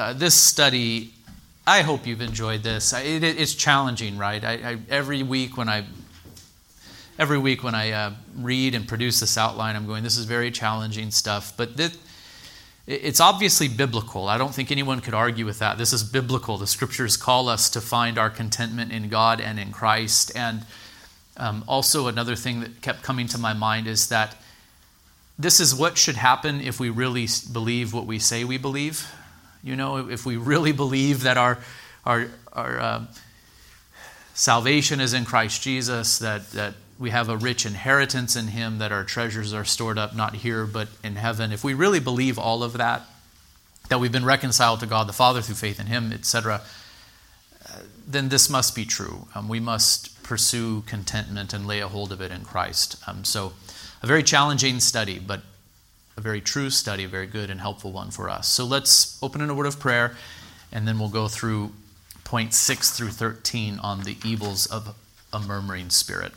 uh, this study, I hope you've enjoyed this. It, it, it's challenging, right? I, I, every week when I every week when I uh, read and produce this outline, I'm going, this is very challenging stuff. But this, it's obviously biblical. I don't think anyone could argue with that. This is biblical. The scriptures call us to find our contentment in God and in Christ. And um, also, another thing that kept coming to my mind is that this is what should happen if we really believe what we say we believe. You know, if we really believe that our, our, our uh, salvation is in Christ Jesus, that, that we have a rich inheritance in him, that our treasures are stored up not here but in heaven. If we really believe all of that, that we've been reconciled to God the Father through faith in him, etc., uh, then this must be true. Um, we must pursue contentment and lay a hold of it in Christ. Um, so, a very challenging study, but a very true study, a very good and helpful one for us. So, let's open in a word of prayer, and then we'll go through points 6 through 13 on the evils of a murmuring spirit.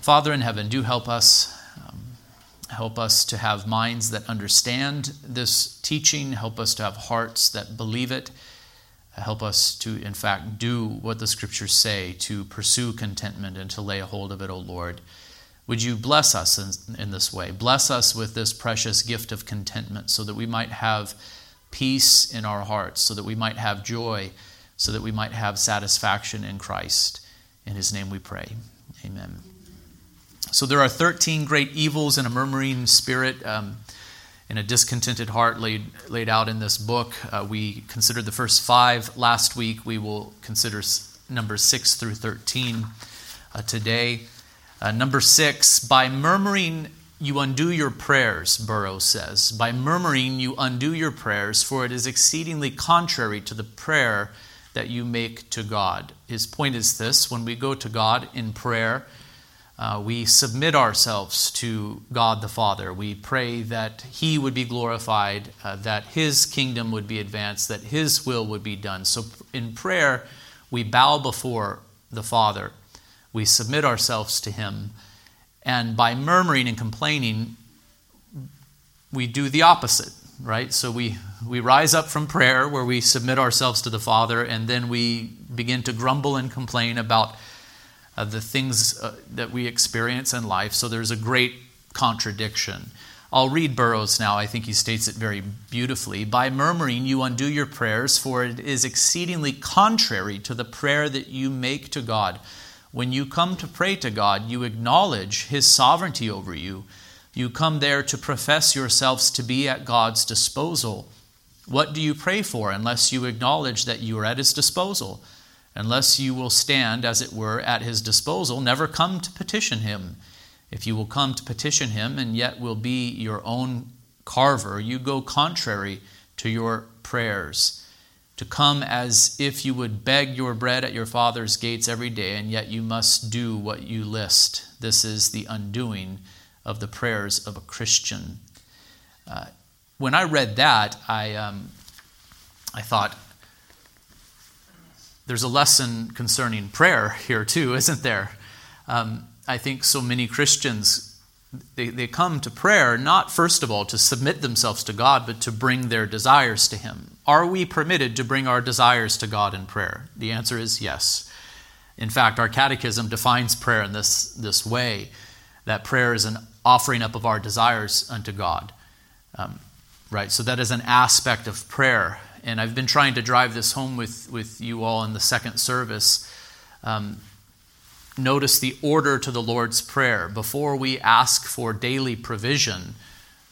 Father in heaven, do help us. Um, help us to have minds that understand this teaching. Help us to have hearts that believe it. Help us to, in fact, do what the scriptures say, to pursue contentment and to lay a hold of it, O Lord. Would you bless us in, in this way? Bless us with this precious gift of contentment so that we might have peace in our hearts, so that we might have joy, so that we might have satisfaction in Christ. In his name we pray. Amen. So there are 13 great evils in a murmuring spirit. Um, in a discontented heart laid, laid out in this book. Uh, we considered the first five last week. We will consider numbers 6 through 13 uh, today. Uh, number 6, by murmuring you undo your prayers, Burroughs says. By murmuring you undo your prayers, for it is exceedingly contrary to the prayer that you make to God. His point is this when we go to God in prayer, uh, we submit ourselves to God the Father. We pray that He would be glorified, uh, that His kingdom would be advanced, that His will would be done. So in prayer, we bow before the Father. We submit ourselves to Him. And by murmuring and complaining, we do the opposite, right? So we, we rise up from prayer where we submit ourselves to the Father, and then we begin to grumble and complain about uh, the things uh, that we experience in life. So there's a great contradiction. I'll read Burroughs now. I think he states it very beautifully. By murmuring, you undo your prayers, for it is exceedingly contrary to the prayer that you make to God. When you come to pray to God, you acknowledge His sovereignty over you. You come there to profess yourselves to be at God's disposal. What do you pray for unless you acknowledge that you are at His disposal? Unless you will stand, as it were, at his disposal, never come to petition him. If you will come to petition him and yet will be your own carver, you go contrary to your prayers. To come as if you would beg your bread at your father's gates every day, and yet you must do what you list. This is the undoing of the prayers of a Christian. Uh, when I read that, I, um, I thought, there's a lesson concerning prayer here, too, isn't there? Um, I think so many Christians. They, they come to prayer not, first of all, to submit themselves to God, but to bring their desires to Him. Are we permitted to bring our desires to God in prayer? The answer is yes. In fact, our catechism defines prayer in this, this way that prayer is an offering up of our desires unto God. Um, right? So that is an aspect of prayer and I've been trying to drive this home with, with you all in the second service. Um, notice the order to the Lord's Prayer. Before we ask for daily provision,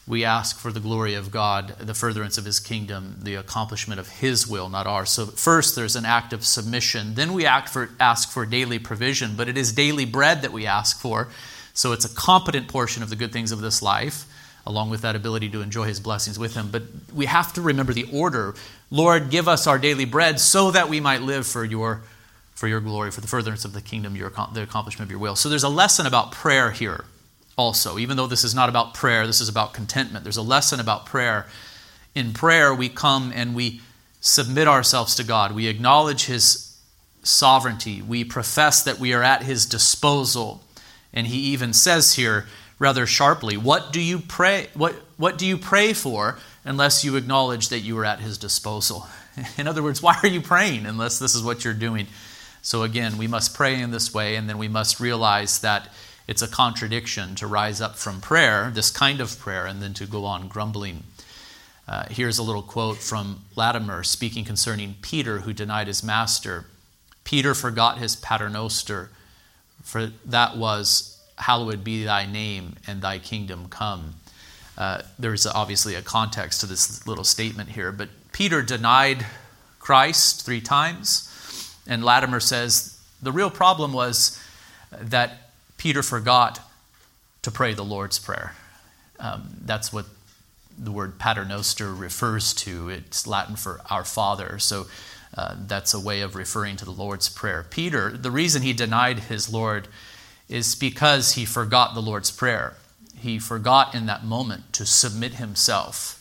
we ask for the glory of God, the furtherance of His kingdom, the accomplishment of His will, not ours. So, first, there's an act of submission. Then we for, ask for daily provision, but it is daily bread that we ask for. So, it's a competent portion of the good things of this life along with that ability to enjoy his blessings with him. But we have to remember the order. Lord, give us our daily bread so that we might live for your, for your glory, for the furtherance of the kingdom, your, the accomplishment of your will. So there's a lesson about prayer here also. Even though this is not about prayer, this is about contentment. There's a lesson about prayer. In prayer, we come and we submit ourselves to God. We acknowledge his sovereignty. We profess that we are at his disposal. And he even says here, rather sharply, What do you pray? What, what do you pray for unless you acknowledge that you are at his disposal? In other words, why are you praying unless this is what you're doing? So, again, we must pray in this way, and then we must realize that it's a contradiction to rise up from prayer, this kind of prayer, and then to go on grumbling. Uh, here's a little quote from Latimer speaking concerning Peter, who denied his master. Peter forgot his paternoster, for that was, Hallowed be thy name, and thy kingdom come. Uh, there's obviously a context to this little statement here, but Peter denied Christ three times, and Latimer says the real problem was that Peter forgot to pray the Lord's Prayer. Um, that's what the word paternoster refers to. It's Latin for our Father. So uh, that's a way of referring to the Lord's Prayer. Peter, the reason he denied his Lord is because he forgot the Lord's Prayer. He forgot in that moment to submit himself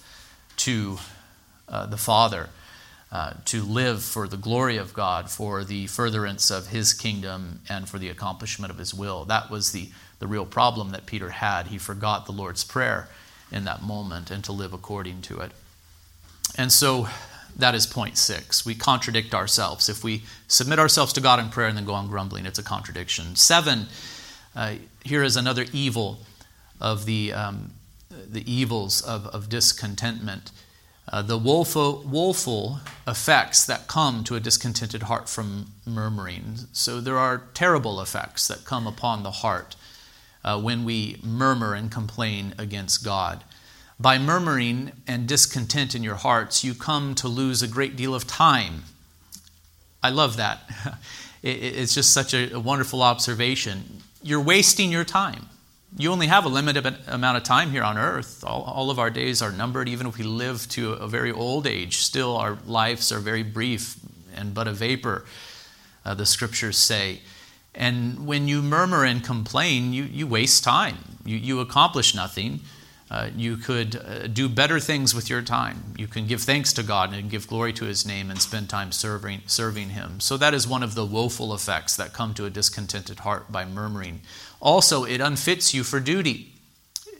to uh, the Father. Uh, to live for the glory of God, for the furtherance of His kingdom, and for the accomplishment of His will. That was the, the real problem that Peter had. He forgot the Lord's Prayer in that moment and to live according to it. And so that is point six. We contradict ourselves. If we submit ourselves to God in prayer and then go on grumbling, it's a contradiction. Seven, uh, here is another evil of the, um, the evils of, of discontentment uh, the woeful, woeful effects that come to a discontented heart from murmuring. So there are terrible effects that come upon the heart uh, when we murmur and complain against God. By murmuring and discontent in your hearts, you come to lose a great deal of time. I love that. it's just such a wonderful observation. You're wasting your time. You only have a limited amount of time here on earth. All, all, of our days are numbered. Even if we live to a very old age, still our lives are very brief and but a vapor, uh, the scriptures say. And when you murmur and complain, you, you waste time. You, you accomplish nothing. Uh, you could uh, do better things with your time. You can give thanks to God and give glory to His name and spend time serving, serving Him. So, that is one of the woeful effects that come to a discontented heart by murmuring. Also, it unfits you for duty.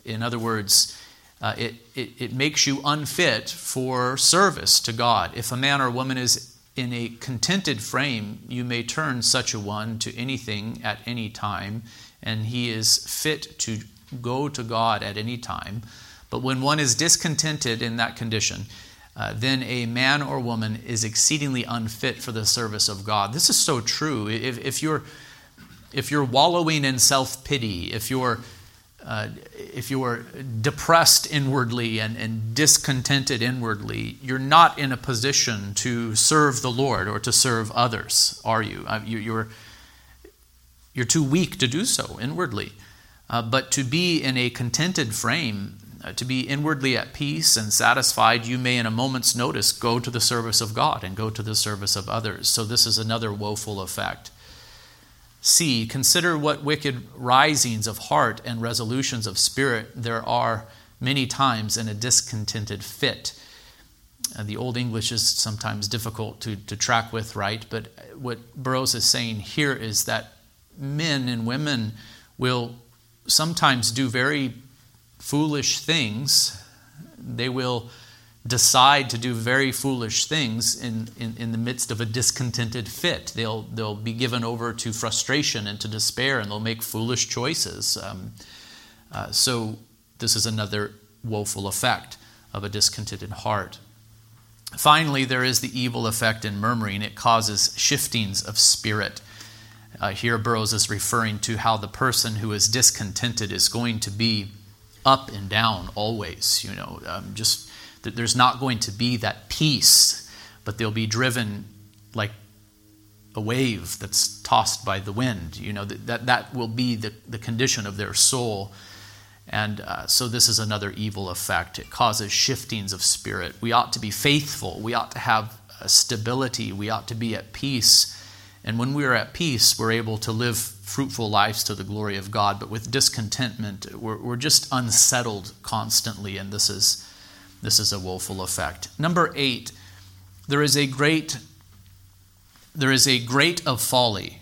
In other words, uh, it, it, it makes you unfit for service to God. If a man or woman is in a contented frame, you may turn such a one to anything at any time, and he is fit to go to God at any time. But when one is discontented in that condition, uh, then a man or woman is exceedingly unfit for the service of God. This is so true. If, if you're if you're wallowing in self pity, if you're uh, if you're depressed inwardly and, and discontented inwardly, you're not in a position to serve the Lord or to serve others, are you? Uh, you you're, you're too weak to do so inwardly. Uh, but to be in a contented frame, uh, to be inwardly at peace and satisfied, you may, in a moment's notice, go to the service of God and go to the service of others. So, this is another woeful effect. C. Consider what wicked risings of heart and resolutions of spirit there are many times in a discontented fit. Uh, the Old English is sometimes difficult to, to track with, right? But what Burroughs is saying here is that men and women will sometimes do very foolish things. They will decide to do very foolish things in, in, in, the midst of a discontented fit. They'll, they'll be given over to frustration and to despair, and they'll make foolish choices. Um, uh, so, this is another woeful effect of a discontented heart. Finally, there is the evil effect in murmuring. It causes shiftings of spirit. Uh, here, Burroughs is referring to how the person who is discontented is going to be up and down always, you know, um, just there's not going to be that peace, but they'll be driven like a wave that's tossed by the wind. You know, that, that, that will be the, the condition of their soul. And uh, so, this is another evil effect. It causes shiftings of spirit. We ought to be faithful. We ought to have stability. We ought to be at peace. And when we are at peace, we're able to live fruitful lives to the glory of God. But with discontentment, we're, we're just unsettled constantly. And this is this is a woeful effect. Number eight, there is a great there is a great of folly.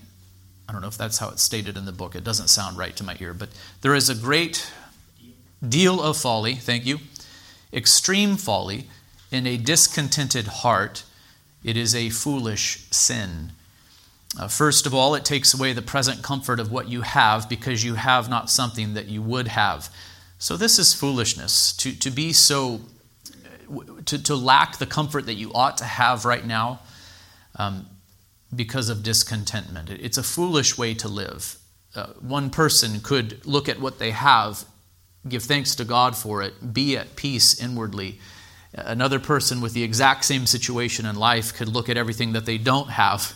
I don't know if that's how it's stated in the book. It doesn't sound right to my ear, but there is a great deal of folly, thank you, extreme folly, in a discontented heart, it is a foolish sin. Uh, first of all, it takes away the present comfort of what you have because you have not something that you would have. So, this is foolishness. To, to be so, to, to lack the comfort that you ought to have right now um, because of discontentment. It's a foolish way to live. Uh, one person could look at what they have, give thanks to God for it, be at peace inwardly. Another person with the exact same situation in life could look at everything that they don't have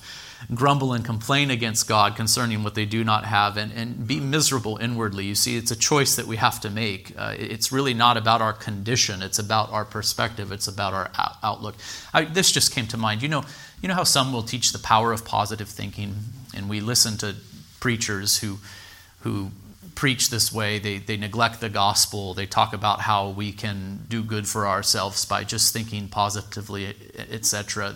grumble and complain against God concerning what they do not have and, and be miserable inwardly. You see, it's a choice that we have to make. Uh, it's really not about our condition, it's about our perspective, it's about our outlook. I, this just came to mind. You know, you know how some will teach the power of positive thinking, and we listen to preachers who, who preach this way. They, they neglect the gospel. They talk about how we can do good for ourselves by just thinking positively, etc.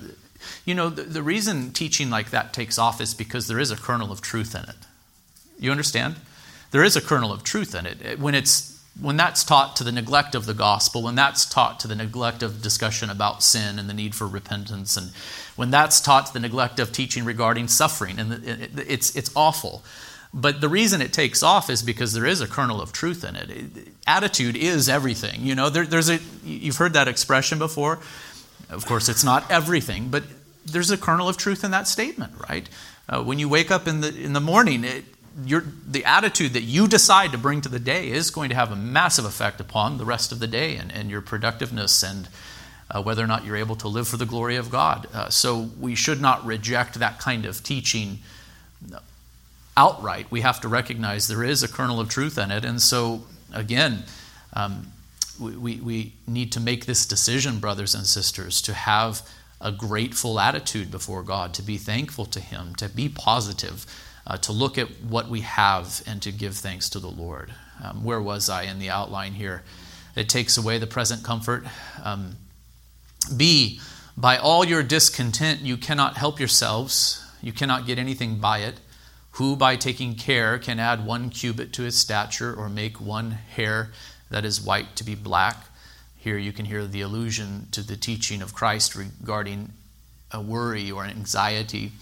You know, the, the reason teaching like that takes off is because there is a kernel of truth in it. You understand? There is a kernel of truth in it. When it's when that's taught to the neglect of the gospel, when that's taught to the neglect of discussion about sin and the need for repentance, and when that's taught to the neglect of teaching regarding suffering, and it's, it's awful. But the reason it takes off is because there is a kernel of truth in it. Attitude is everything. You know, there, there's a, you've heard that expression before. Of course, it's not everything, but there's a kernel of truth in that statement, right? Uh, when you wake up in the, in the morning, it, your, the attitude that you decide to bring to the day is going to have a massive effect upon the rest of the day and, and your productiveness and uh, whether or not you're able to live for the glory of God. Uh, so we should not reject that kind of teaching outright. We have to recognize there is a kernel of truth in it. And so, again, um, we, we need to make this decision, brothers and sisters, to have a grateful attitude before God, to be thankful to Him, to be positive, uh, to look at what we have and to give thanks to the Lord. Um, where was I in the outline here? It takes away the present comfort. Um, B, by all your discontent, you cannot help yourselves, you cannot get anything by it. Who, by taking care, can add one cubit to his stature or make one hair that is white to be black? Here you can hear the allusion to the teaching of Christ regarding a worry or an anxiety.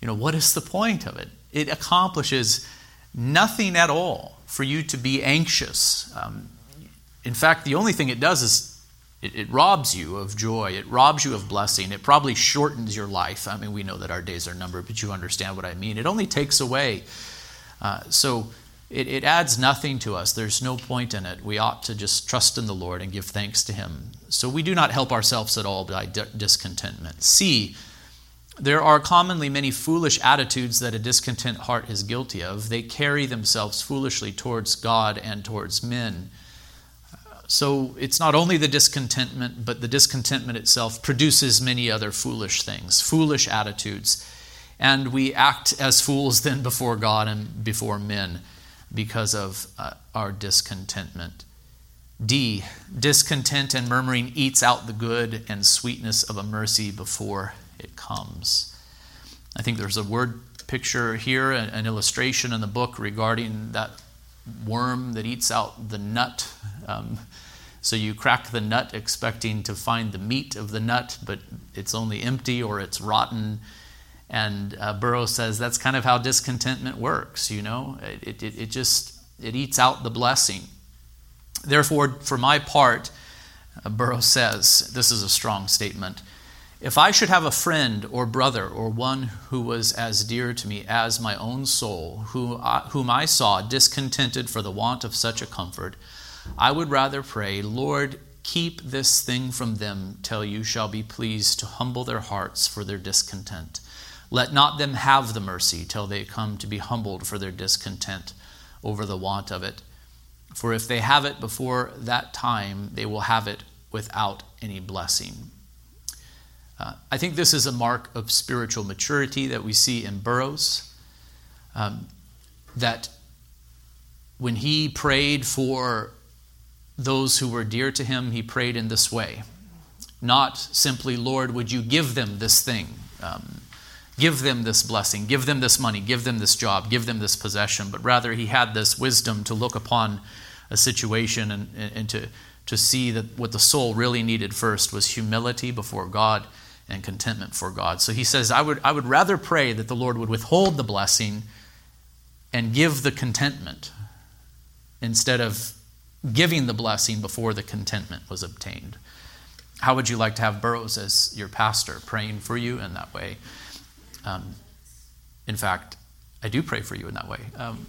You know, what is the point of it? It accomplishes nothing at all for you to be anxious. Um, in fact, the only thing it does is it, it, robs you of joy. It robs you of blessing. It probably shortens your life. I mean, we know that our days are numbered, but you understand what I mean. It only takes away. Uh, so it, it adds nothing to us. There's no point in it. We ought to just trust in the Lord and give thanks to Him. So we do not help ourselves at all by discontentment. C, there are commonly many foolish attitudes that a discontent heart is guilty of. They carry themselves foolishly towards God and towards men. So it's not only the discontentment, but the discontentment itself produces many other foolish things, foolish attitudes. And we act as fools then before God and before men because of uh, our discontentment. D, discontent and murmuring eats out the good and sweetness of a mercy before it comes. I think there's a word picture here, an illustration in the book regarding that worm that eats out the nut. Um, so you crack the nut expecting to find the meat of the nut, but it's only empty or it's rotten. And uh, Burroughs says that's kind of how discontentment works, you know? It, it, it just, it eats out the blessing. Therefore, for my part, uh, Burroughs says, this is a strong statement, if I should have a friend or brother or one who was as dear to me as my own soul, who I, whom I saw discontented for the want of such a comfort, I would rather pray, Lord, keep this thing from them till you shall be pleased to humble their hearts for their discontent. Let not them have the mercy till they come to be humbled for their discontent over the want of it. For if they have it before that time, they will have it without any blessing. Uh, I think this is a mark of spiritual maturity that we see in Burroughs. Um, that when he prayed for those who were dear to him, he prayed in this way. Not simply, Lord, would you give them this thing? Um, give them this blessing, give them this money, give them this job, give them this possession, but rather he had this wisdom to look upon a situation and, and to, to see that what the soul really needed first was humility before God and contentment for God. So he says, I would, I would rather pray that the Lord would withhold the blessing and give the contentment instead of giving the blessing before the contentment was obtained. How would you like to have Burroughs as your pastor praying for you in that way? Um, in fact, I do pray for you in that way. Um,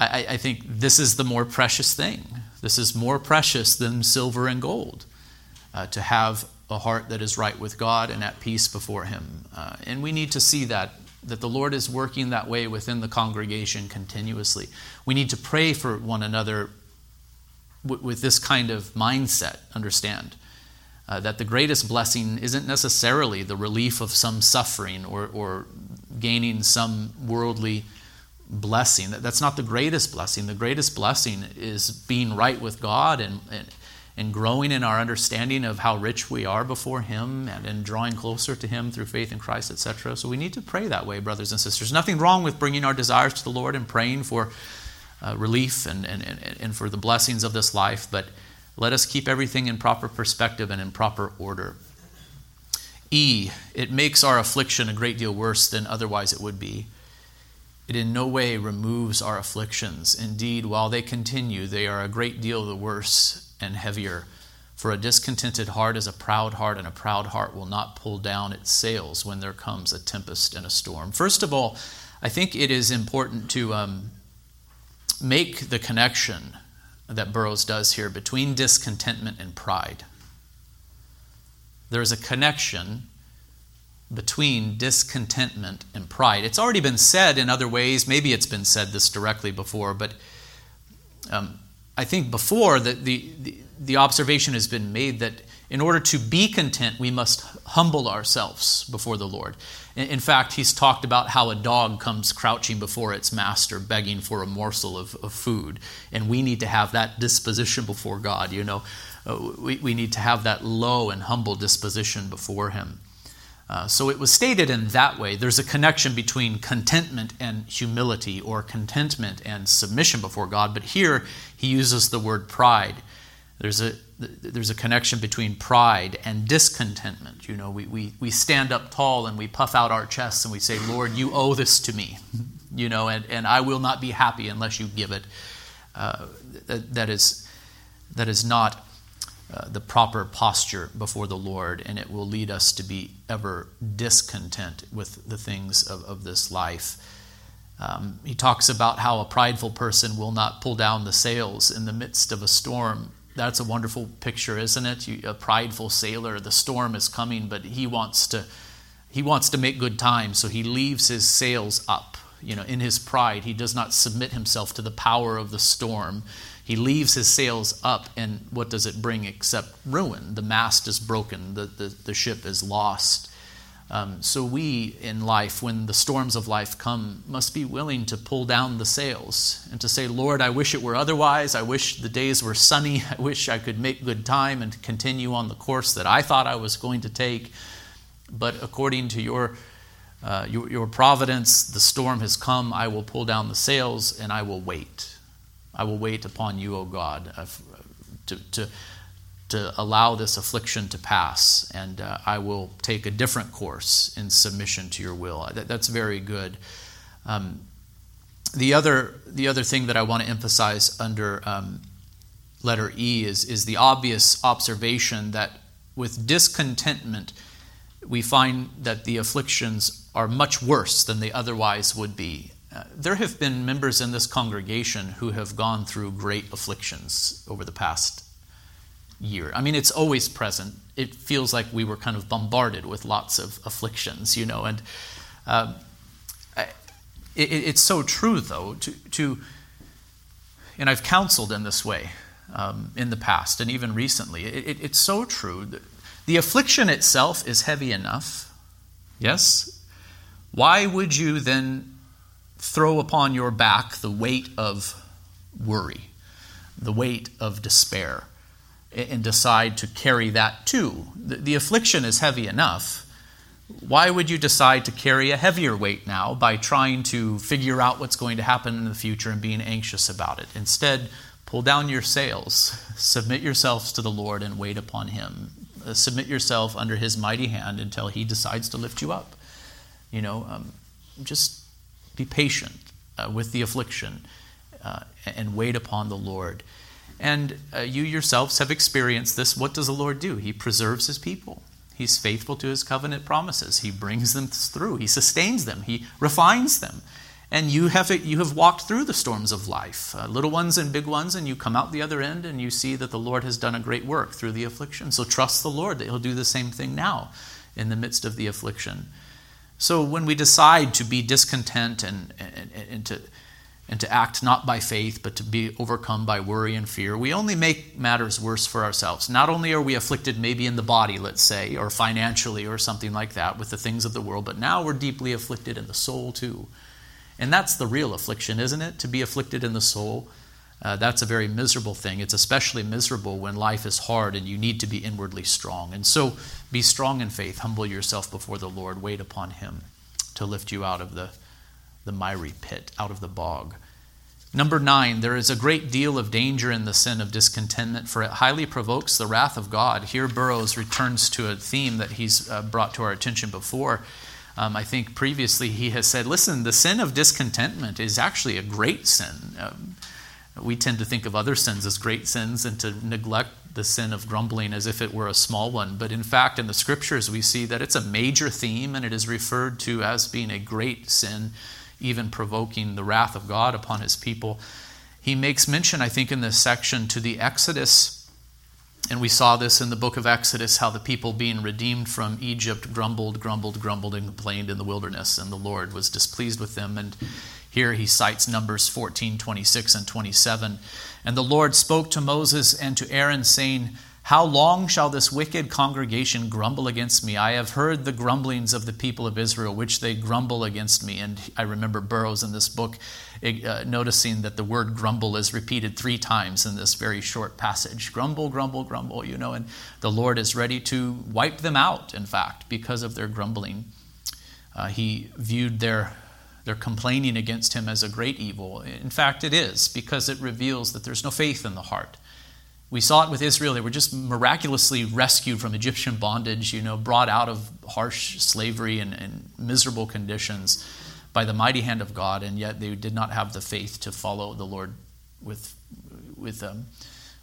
I, I think this is the more precious thing. This is more precious than silver and gold uh, to have a heart that is right with God and at peace before Him. Uh, and we need to see that that the Lord is working that way within the congregation continuously. We need to pray for one another w- with this kind of mindset, understand. Uh, that the greatest blessing isn't necessarily the relief of some suffering or, or gaining some worldly blessing. That, that's not the greatest blessing. The greatest blessing is being right with God and, and, and growing in our understanding of how rich we are before Him and, and drawing closer to Him through faith in Christ, etc. So we need to pray that way, brothers and sisters. Nothing wrong with bringing our desires to the Lord and praying for uh, relief and, and, and, and for the blessings of this life, but let us keep everything in proper perspective and in proper order. E, it makes our affliction a great deal worse than otherwise it would be. It in no way removes our afflictions. Indeed, while they continue, they are a great deal the worse and heavier. For a discontented heart is a proud heart, and a proud heart will not pull down its sails when there comes a tempest and a storm. First of all, I think it is important to um, make the connection that Burroughs does here between discontentment and pride. There is a connection between discontentment and pride. It's already been said in other ways. Maybe it's been said this directly before, but um, I think before the, the, the, the observation has been made that in order to be content, we must humble ourselves before the Lord. In fact, he's talked about how a dog comes crouching before its master, begging for a morsel of, of food. And we need to have that disposition before God, you know. Uh, we, we need to have that low and humble disposition before Him. Uh, so it was stated in that way. There's a connection between contentment and humility, or contentment and submission before God. But here he uses the word pride. There's a there's a connection between pride and discontentment. You know, we, we, we stand up tall and we puff out our chests and we say, Lord, you owe this to me, you know, and, and I will not be happy unless you give it. Uh, that, that, is, that is not uh, the proper posture before the Lord, and it will lead us to be ever discontent with the things of, of this life. Um, he talks about how a prideful person will not pull down the sails in the midst of a storm that's a wonderful picture, isn't it? You, a prideful sailor, the storm is coming, but he wants to he wants to make good time, so he leaves his sails up. You know, in his pride, he does not submit himself to the power of the storm. He leaves his sails up, and what does it bring except ruin? The mast is broken, the, the, the ship is lost. Um, so we in life, when the storms of life come, must be willing to pull down the sails and to say, Lord, I wish it were otherwise. I wish the days were sunny. I wish I could make good time and continue on the course that I thought I was going to take. But according to your, uh, your, your providence, the storm has come. I will pull down the sails and I will wait. I will wait upon you, O God, to, to to allow this affliction to pass, and uh, I will take a different course in submission to your will. That, that's very good. Um, the other, the other thing that I want to emphasize under um, letter E is, is the obvious observation that with discontentment, we find that the afflictions are much worse than they otherwise would be. Uh, there have been members in this congregation who have gone through great afflictions over the past year. I mean, it's always present. It feels like we were kind of bombarded with lots of afflictions, you know, and um, I, it, it's so true, though, to, to, and I've counseled in this way um, in the past and even recently. It, it, it's so true. The affliction itself is heavy enough, yes? Why would you then throw upon your back the weight of worry, the weight of despair? And decide to carry that too. The, the, affliction is heavy enough. Why would you decide to carry a heavier weight now by trying to figure out what's going to happen in the future and being anxious about it? Instead, Pull down your sails, submit yourselves to the Lord, and wait upon Him. Uh, submit yourself under His mighty hand until He decides to lift you up. You know, um, just be patient uh, with the affliction uh, and wait upon the Lord. And uh, you yourselves have experienced this. What does the Lord do? He preserves His people. He's faithful to His covenant promises. He brings them through. He sustains them. He refines them and you have, you have walked through the storms of life, uh, little ones and big ones, and you come out the other end and you see that the Lord has done a great work through the affliction. So trust the Lord that He'll do the same thing now in the midst of the affliction. So when we decide to be discontent and, and, and, to, and to act not by faith, but to be overcome by worry and fear, we only make matters worse for ourselves. Not only are we afflicted maybe in the body, let's say, or financially or something like that with the things of the world, but now we're deeply afflicted in the soul too. And that's the real affliction, isn't it? To be afflicted in the soul. Uh, that's a very miserable thing. It's especially miserable when life is hard and you need to be inwardly strong. And so be strong in faith, humble yourself before the Lord, wait upon Him to lift you out of the, the miry pit, out of the bog. Number nine, there is a great deal of danger in the sin of discontentment, for it highly provokes the wrath of God. Here, Burroughs returns to a theme that he's uh, brought to our attention before. Um, I think previously he has said, listen, the sin of discontentment is actually a great sin. Um, we tend to think of other sins as great sins and to neglect the sin of grumbling as if it were a small one. But in fact, in the scriptures, we see that it's a major theme and it is referred to as being a great sin, even provoking the wrath of God upon his people. He makes mention, I think, in this section to the Exodus and we saw this in the book of Exodus how the people being redeemed from Egypt grumbled, grumbled, grumbled, and complained in the wilderness, and the Lord was displeased with them. And here he cites Numbers 14, 26, and 27. And the Lord spoke to Moses and to Aaron, saying, how long shall this wicked congregation grumble against me? I have heard the grumblings of the people of Israel, which they grumble against me. And I remember Burroughs in this book uh, noticing that the word grumble is repeated three times in this very short passage grumble, grumble, grumble, you know, and the Lord is ready to wipe them out, in fact, because of their grumbling. Uh, he viewed their their complaining against him as a great evil. In fact, it is, because it reveals that there's no faith in the heart. We saw it with Israel. They were just miraculously rescued from Egyptian bondage, you know, brought out of harsh slavery and, and miserable conditions by the mighty hand of God, and yet they did not have the faith to follow the Lord with, with, um,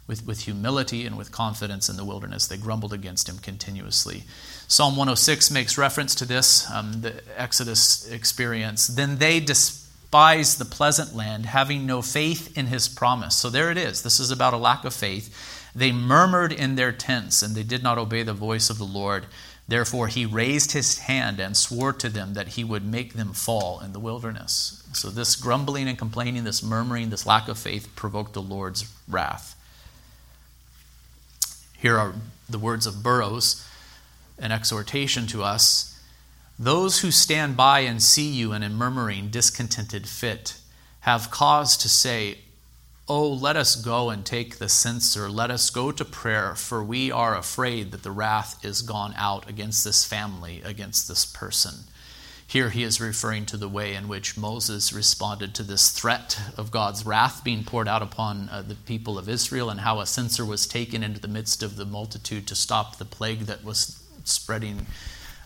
with, with humility and with confidence in the wilderness. They grumbled against him continuously. Psalm 106 makes reference to this, um, the Exodus experience. Then they despise the pleasant land, having no faith in his promise. So there it is. This is about a lack of faith. They murmured in their tents, and they did not obey the voice of the Lord. Therefore, he raised his hand and swore to them that he would make them fall in the wilderness. So, this grumbling and complaining, this murmuring, this lack of faith provoked the Lord's wrath. Here are the words of Burroughs, an exhortation to us those who stand by and see you in a murmuring, discontented fit have cause to say, Oh, let us go and take the censer. Let us go to prayer, for we are afraid that the wrath is gone out against this family, against this person. Here he is referring to the way in which Moses responded to this threat of God's wrath being poured out upon uh, the people of Israel and how a censer was taken into the midst of the multitude to stop the plague that was spreading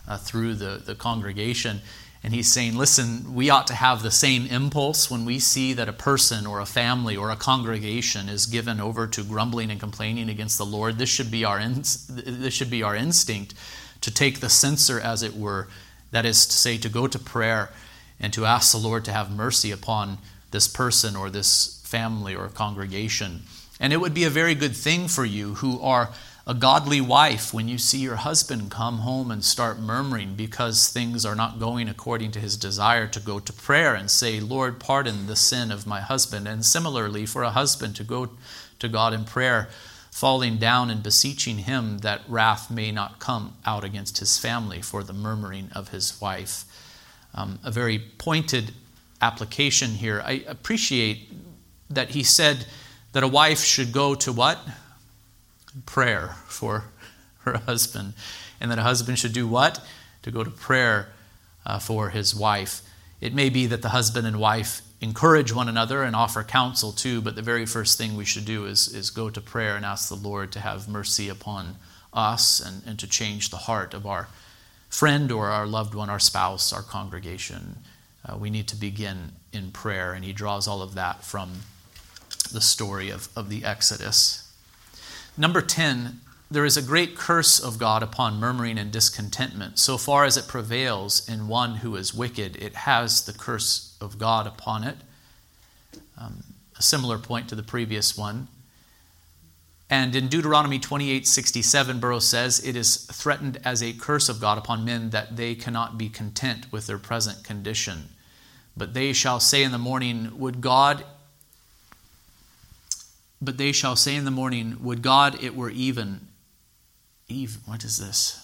uh, through the, the congregation. And he's saying, listen, we ought to have the same impulse when we see that a person or a family or a congregation is given over to grumbling and complaining against the Lord. This should be our, in, this should be our instinct to take the censer, as it were. That is to say, to go to prayer and to ask the Lord to have mercy upon this person or this family or congregation. And it would be a very good thing for you who are a godly wife when you see your husband come home and start murmuring because things are not going according to his desire to go to prayer and say, Lord, pardon the sin of my husband. And similarly, for a husband to go to God in prayer, falling down and beseeching him that wrath may not come out against his family for the murmuring of his wife. Um, a very pointed application here. I appreciate that he said that a wife should go to what? Prayer for her husband, and that a husband should do what? To go to prayer uh, for his wife. It may be that the husband and wife encourage one another and offer counsel too, but the very first thing we should do is, is go to prayer and ask the Lord to have mercy upon us and, and to change the heart of our friend or our loved one, our spouse, our congregation. Uh, we need to begin in prayer, and he draws all of that from the story of, of the Exodus. Number 10, there is a great curse of God upon murmuring and discontentment. So far as it prevails in one who is wicked, it has the curse of God upon it. Um, a similar point to the previous one. And in Deuteronomy 28 67, Burroughs says, It is threatened as a curse of God upon men that they cannot be content with their present condition. But they shall say in the morning, Would God but they shall say in the morning, Would God it were even. Eve, what is this?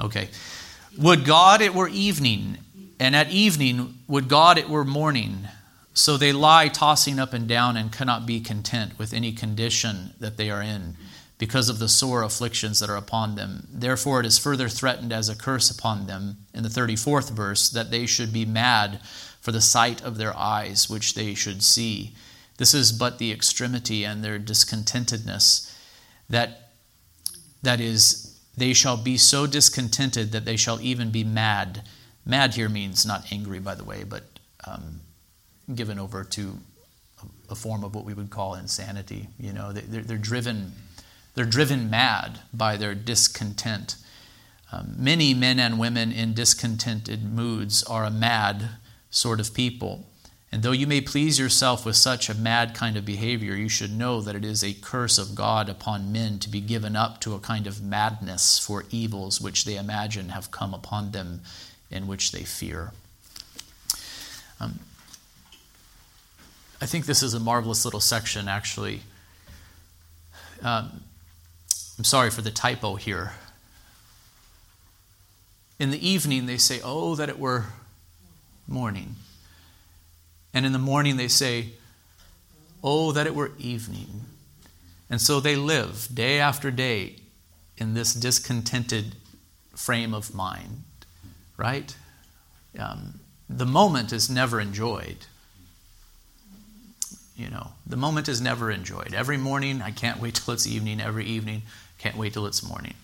Okay. Would God it were evening, and at evening would God it were morning. So they lie tossing up and down and cannot be content with any condition that they are in because of the sore afflictions that are upon them. Therefore, it is further threatened as a curse upon them in the 34th verse that they should be mad for the sight of their eyes, which they should see. This is but the extremity and their discontentedness, that, that is, they shall be so discontented that they shall even be mad. Mad here means not angry, by the way, but um, given over to a form of what we would call insanity. You know, they're, they're driven, they're driven mad by their discontent. Um, many men and women in discontented moods are a mad sort of people. And though you may please yourself with such a mad kind of behavior, you should know that it is a curse of God upon men to be given up to a kind of madness for evils which they imagine have come upon them and which they fear. Um, I think this is a marvelous little section, actually. Um, I'm sorry for the typo here. In the evening, they say, Oh, that it were morning. And in the morning they say, Oh, that it were evening. And so they live day after day in this discontented frame of mind, right? Um, the moment is never enjoyed. You know, the moment is never enjoyed. Every morning, I can't wait till it's evening. Every evening, can't wait till it's morning.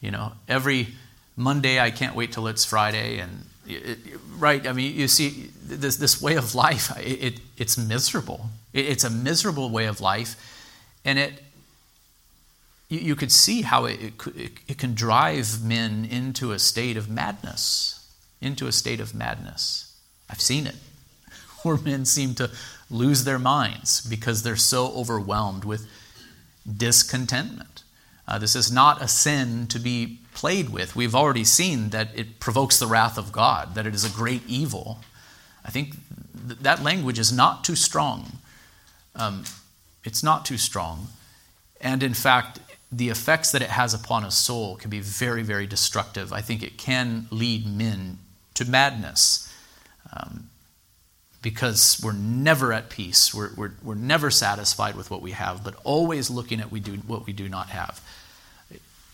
You know, every Monday, I can't wait till it's Friday. And it, right? I mean, you see, this, this way of life, it, it it's miserable. It, it's a miserable way of life. And it, you, you could see how it, it, it can drive men into a state of madness, into a state of madness. I've seen it, where men seem to lose their minds because they're so overwhelmed with discontentment. Uh, this is not a sin to be played with. We've already seen that it provokes the wrath of God, that it is a great evil. I think th- that language is not too strong. Um, it's not too strong. And in fact, the effects that it has upon a soul can be very, very destructive. I think it can lead men to madness um, because we're never at peace. We're, we're, we're never satisfied with what we have, but always looking at we do, what we do not have.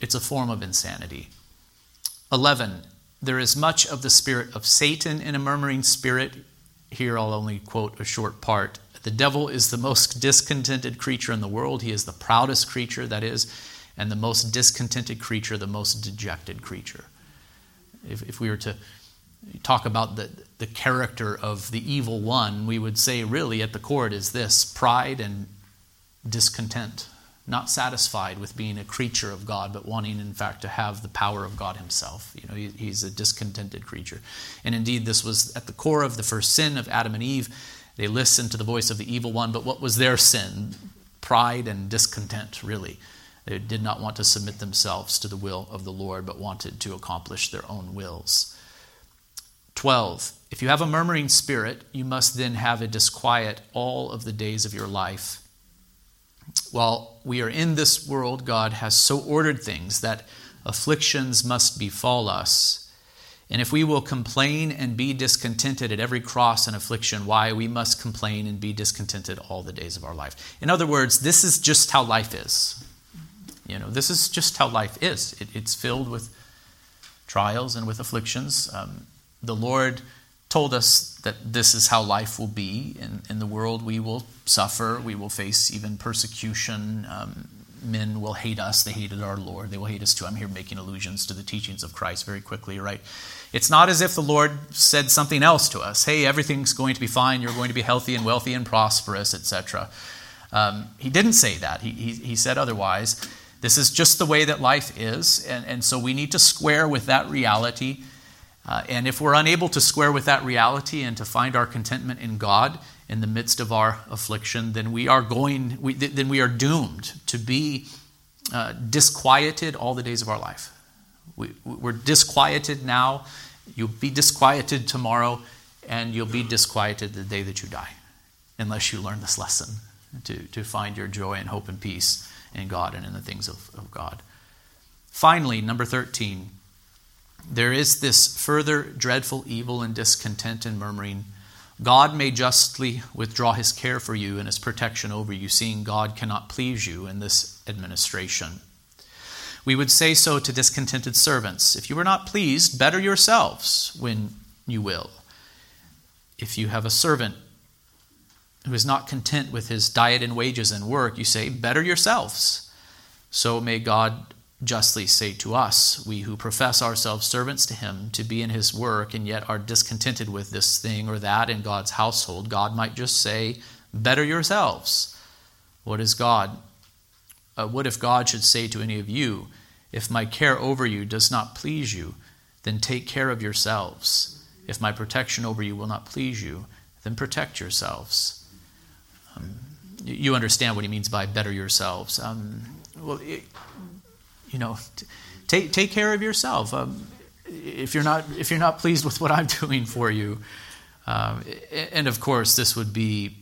It's a form of insanity. 11. There is much of the spirit of Satan in a murmuring spirit. Here I'll only quote a short part. The devil is the most discontented creature in the world. He is the proudest creature, that is, and the most discontented creature, the most dejected creature. If, if we were to talk about the, the character of the evil one, we would say, really, at the core, is this pride and discontent not satisfied with being a creature of God, but wanting, in fact, to have the power of God Himself. You know, he, he's a discontented creature. And indeed, this was at the core of the first sin of Adam and Eve. They listened to the voice of the evil one, but what was their sin? Pride and discontent, really. They did not want to submit themselves to the will of the Lord, but wanted to accomplish their own wills. 12. If you have a murmuring spirit, you must then have a disquiet all of the days of your life while we are in this world, God has so ordered things that afflictions must befall us. And if we will complain and be discontented at every cross and affliction, why we must complain and be discontented all the days of our life. In other words, this is just how life is. You know, this is just how life is. It, it's filled with trials and with afflictions. Um, the Lord told us that this is how life will be. In, in the world, we will suffer, we will face even persecution. Um, men will hate us. They hated our Lord. They will hate us too. I'm here making allusions to the teachings of Christ very quickly, right? It's not as if the Lord said something else to us. Hey, everything's going to be fine. You're going to be healthy and wealthy and prosperous, etc. Um, he didn't say that. He, he, he said otherwise. This is just the way that life is. And, and so we need to square with that reality. Uh, and if we're unable to square with that reality and to find our contentment in God in the midst of our affliction, then we are going, we, then we are doomed to be uh, disquieted all the days of our life. We, we're disquieted now. You'll be disquieted tomorrow, and you'll be disquieted the day that you die, unless you learn this lesson to, to find your joy and hope and peace in God and in the things of, of God. Finally, number 13, there is this further dreadful evil and discontent and murmuring. God may justly withdraw his care for you and his protection over you, seeing God cannot please you in this administration. We would say so to discontented servants If you are not pleased, better yourselves when you will. If you have a servant who is not content with his diet and wages and work, you say, Better yourselves. So may God justly say to us, we who profess ourselves servants to him, to be in his work and yet are discontented with this thing or that in God's household, God might just say, Better yourselves. What is God? Uh, what if God should say to any of you, If my care over you does not please you, then take care of yourselves. If my protection over you will not please you, then protect yourselves. Um, you understand what he means by better yourselves. Um, well, it, you know, take, take care of yourself. Um, if, you're not, if you're not pleased with what I'm doing for you, um, and of course, this would be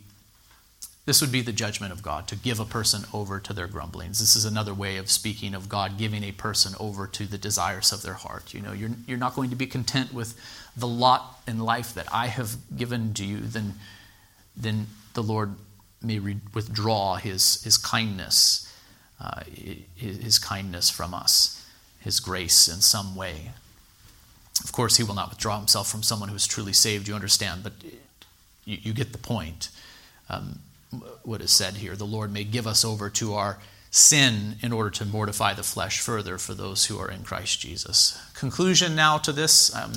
this would be the judgment of God to give a person over to their grumblings. This is another way of speaking of God giving a person over to the desires of their heart. You know, you're, you're not going to be content with the lot in life that I have given to you, then, then the Lord may re- withdraw his, his kindness, uh, his, kindness from us, his grace in some way. Of course, he will not withdraw himself from someone who is truly saved, you understand, but you, you get the point. Um, what is said here. The Lord may give us over to our sin in order to mortify the flesh further for those who are in Christ Jesus. Conclusion now to this. Um,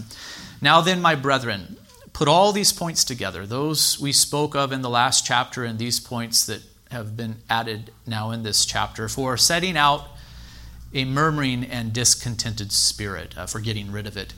now then, my brethren, put all these points together, those we spoke of in the last chapter, and these points that have been added now in this chapter, for setting out a murmuring and discontented spirit, uh, for getting rid of it.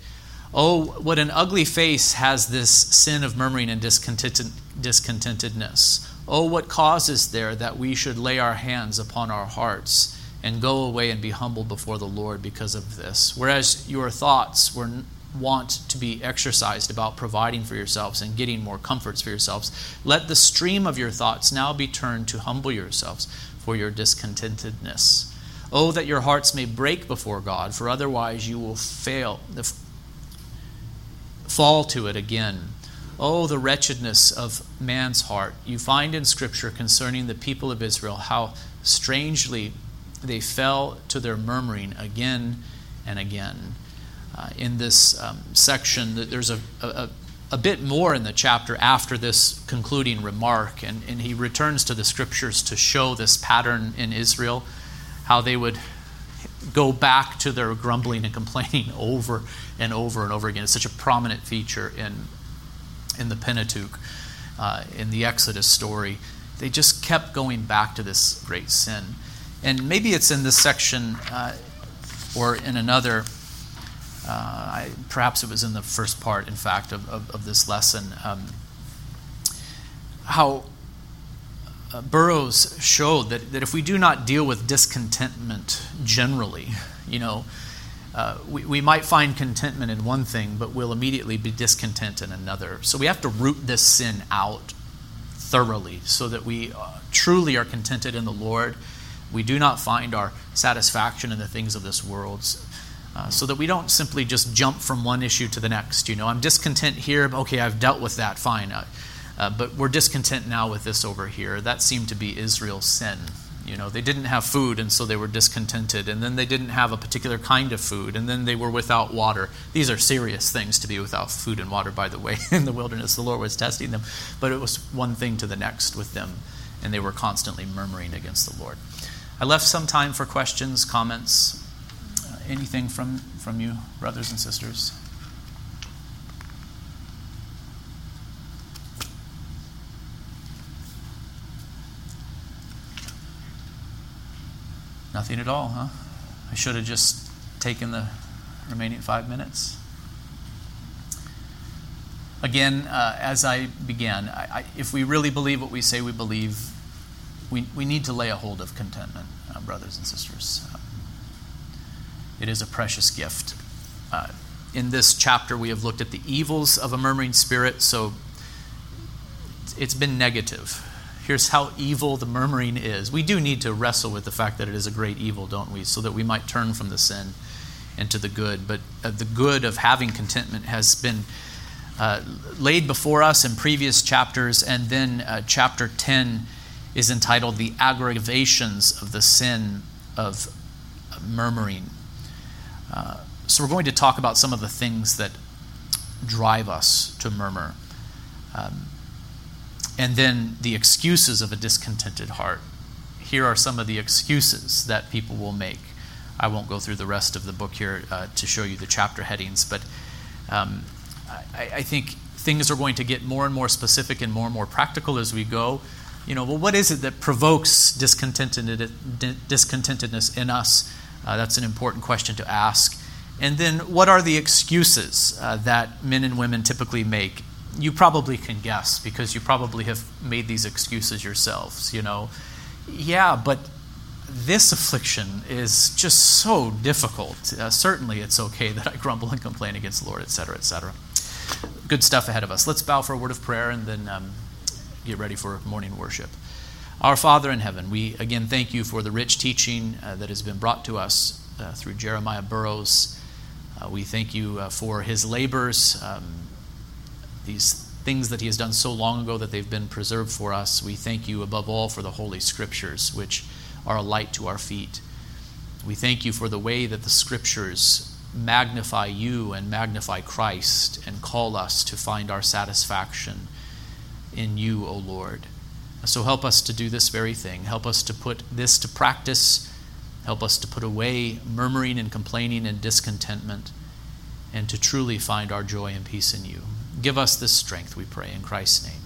Oh, what an ugly face has this sin of murmuring and discontented, discontentedness. Oh, what causes there that we should lay our hands upon our hearts and go away and be humbled before the Lord because of this? Whereas your thoughts were want to be exercised about providing for yourselves and getting more comforts for yourselves, let the stream of your thoughts now be turned to humble yourselves for your discontentedness. Oh, that your hearts may break before God, for otherwise you will fail, fall to it again Oh, the wretchedness of man's heart. You find in Scripture concerning the people of Israel how strangely they fell to their murmuring again and again. Uh, in this um, section, there's a, a, a, bit more in the chapter after this concluding remark, and, and he returns to the Scriptures to show this pattern in Israel, how they would go back to their grumbling and complaining over and over and over again. It's such a prominent feature in in the Pentateuch, uh, in the Exodus story, they just kept going back to this great sin. And maybe it's in this section uh, or in another. Uh, I, perhaps it was in the first part, in fact, of, of, of this lesson. Um, how uh, Burroughs showed that, that if we do not deal with discontentment generally, you know, uh, we, we might find contentment in one thing, but we'll immediately be discontent in another. So we have to root this sin out thoroughly so that we uh, truly are contented in the Lord. We do not find our satisfaction in the things of this world. Uh, so that we don't simply just jump from one issue to the next. You know, I'm discontent here. Okay, I've dealt with that. Fine. Uh, uh, but we're discontent now with this over here. That seemed to be Israel's sin. You know, they didn't have food, and so they were discontented. And then they didn't have a particular kind of food, and then they were without water. These are serious things to be without food and water, by the way. In the wilderness, the Lord was testing them. But it was one thing to the next with them, and they were constantly murmuring against the Lord. I left some time for questions, comments, anything from, from you, brothers and sisters. Nothing at all, huh? I should have just taken the remaining five minutes. Again, uh, as I began, I, I, if we really believe what we say we believe, we, we need to lay a hold of contentment, uh, brothers and sisters. Um, it is a precious gift. Uh, in this chapter, we have looked at the evils of a murmuring spirit, so it's been negative here's how evil the murmuring is. We do need to wrestle with the fact that it is a great evil, don't we? So that we might turn from the sin into the good. But uh, the good of having contentment has been uh, laid before us in previous chapters, and then uh, chapter 10 is entitled The Aggravations of the Sin of Murmuring. Uh, so we're going to talk about some of the things that drive us to murmur. Um, and then the excuses of a discontented heart. Here are some of the excuses that people will make. I won't go through the rest of the book here uh, to show you the chapter headings, but um, I, I, think things are going to get more and more specific and more and more practical as we go. You know, well, what is it that provokes discontentedness in us? Uh, that's an important question to ask. And then, what are the excuses uh, that men and women typically make you probably can guess because you probably have made these excuses yourselves, you know. Yeah, but this affliction is just so difficult. Uh, certainly, it's okay that I grumble and complain against the Lord, etc., etc. Good stuff ahead of us. Let's bow for a word of prayer and then um, get ready for morning worship. Our Father in heaven, we again thank you for the rich teaching uh, that has been brought to us uh, through Jeremiah Burroughs. Uh, we thank you uh, for his labors. Um, these things that he has done so long ago that they've been preserved for us. We thank you above all for the Holy Scriptures, which are a light to our feet. We thank you for the way that the Scriptures magnify you and magnify Christ and call us to find our satisfaction in you, O Lord. So help us to do this very thing. Help us to put this to practice. Help us to put away murmuring and complaining and discontentment and to truly find our joy and peace in you. Give us this strength, we pray, in Christ's name.